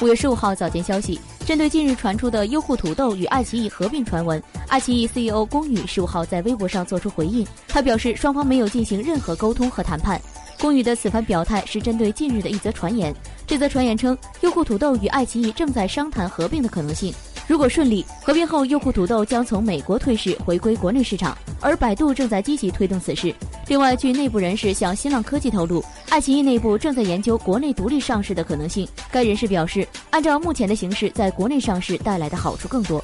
五月十五号早间消息，针对近日传出的优酷土豆与爱奇艺合并传闻，爱奇艺 CEO 龚宇十五号在微博上做出回应。他表示，双方没有进行任何沟通和谈判。龚宇的此番表态是针对近日的一则传言。这则传言称，优酷土豆与爱奇艺正在商谈合并的可能性。如果顺利，合并后优酷土豆将从美国退市，回归国内市场。而百度正在积极推动此事。另外，据内部人士向新浪科技透露，爱奇艺内部正在研究国内独立上市的可能性。该人士表示，按照目前的形势，在国内上市带来的好处更多。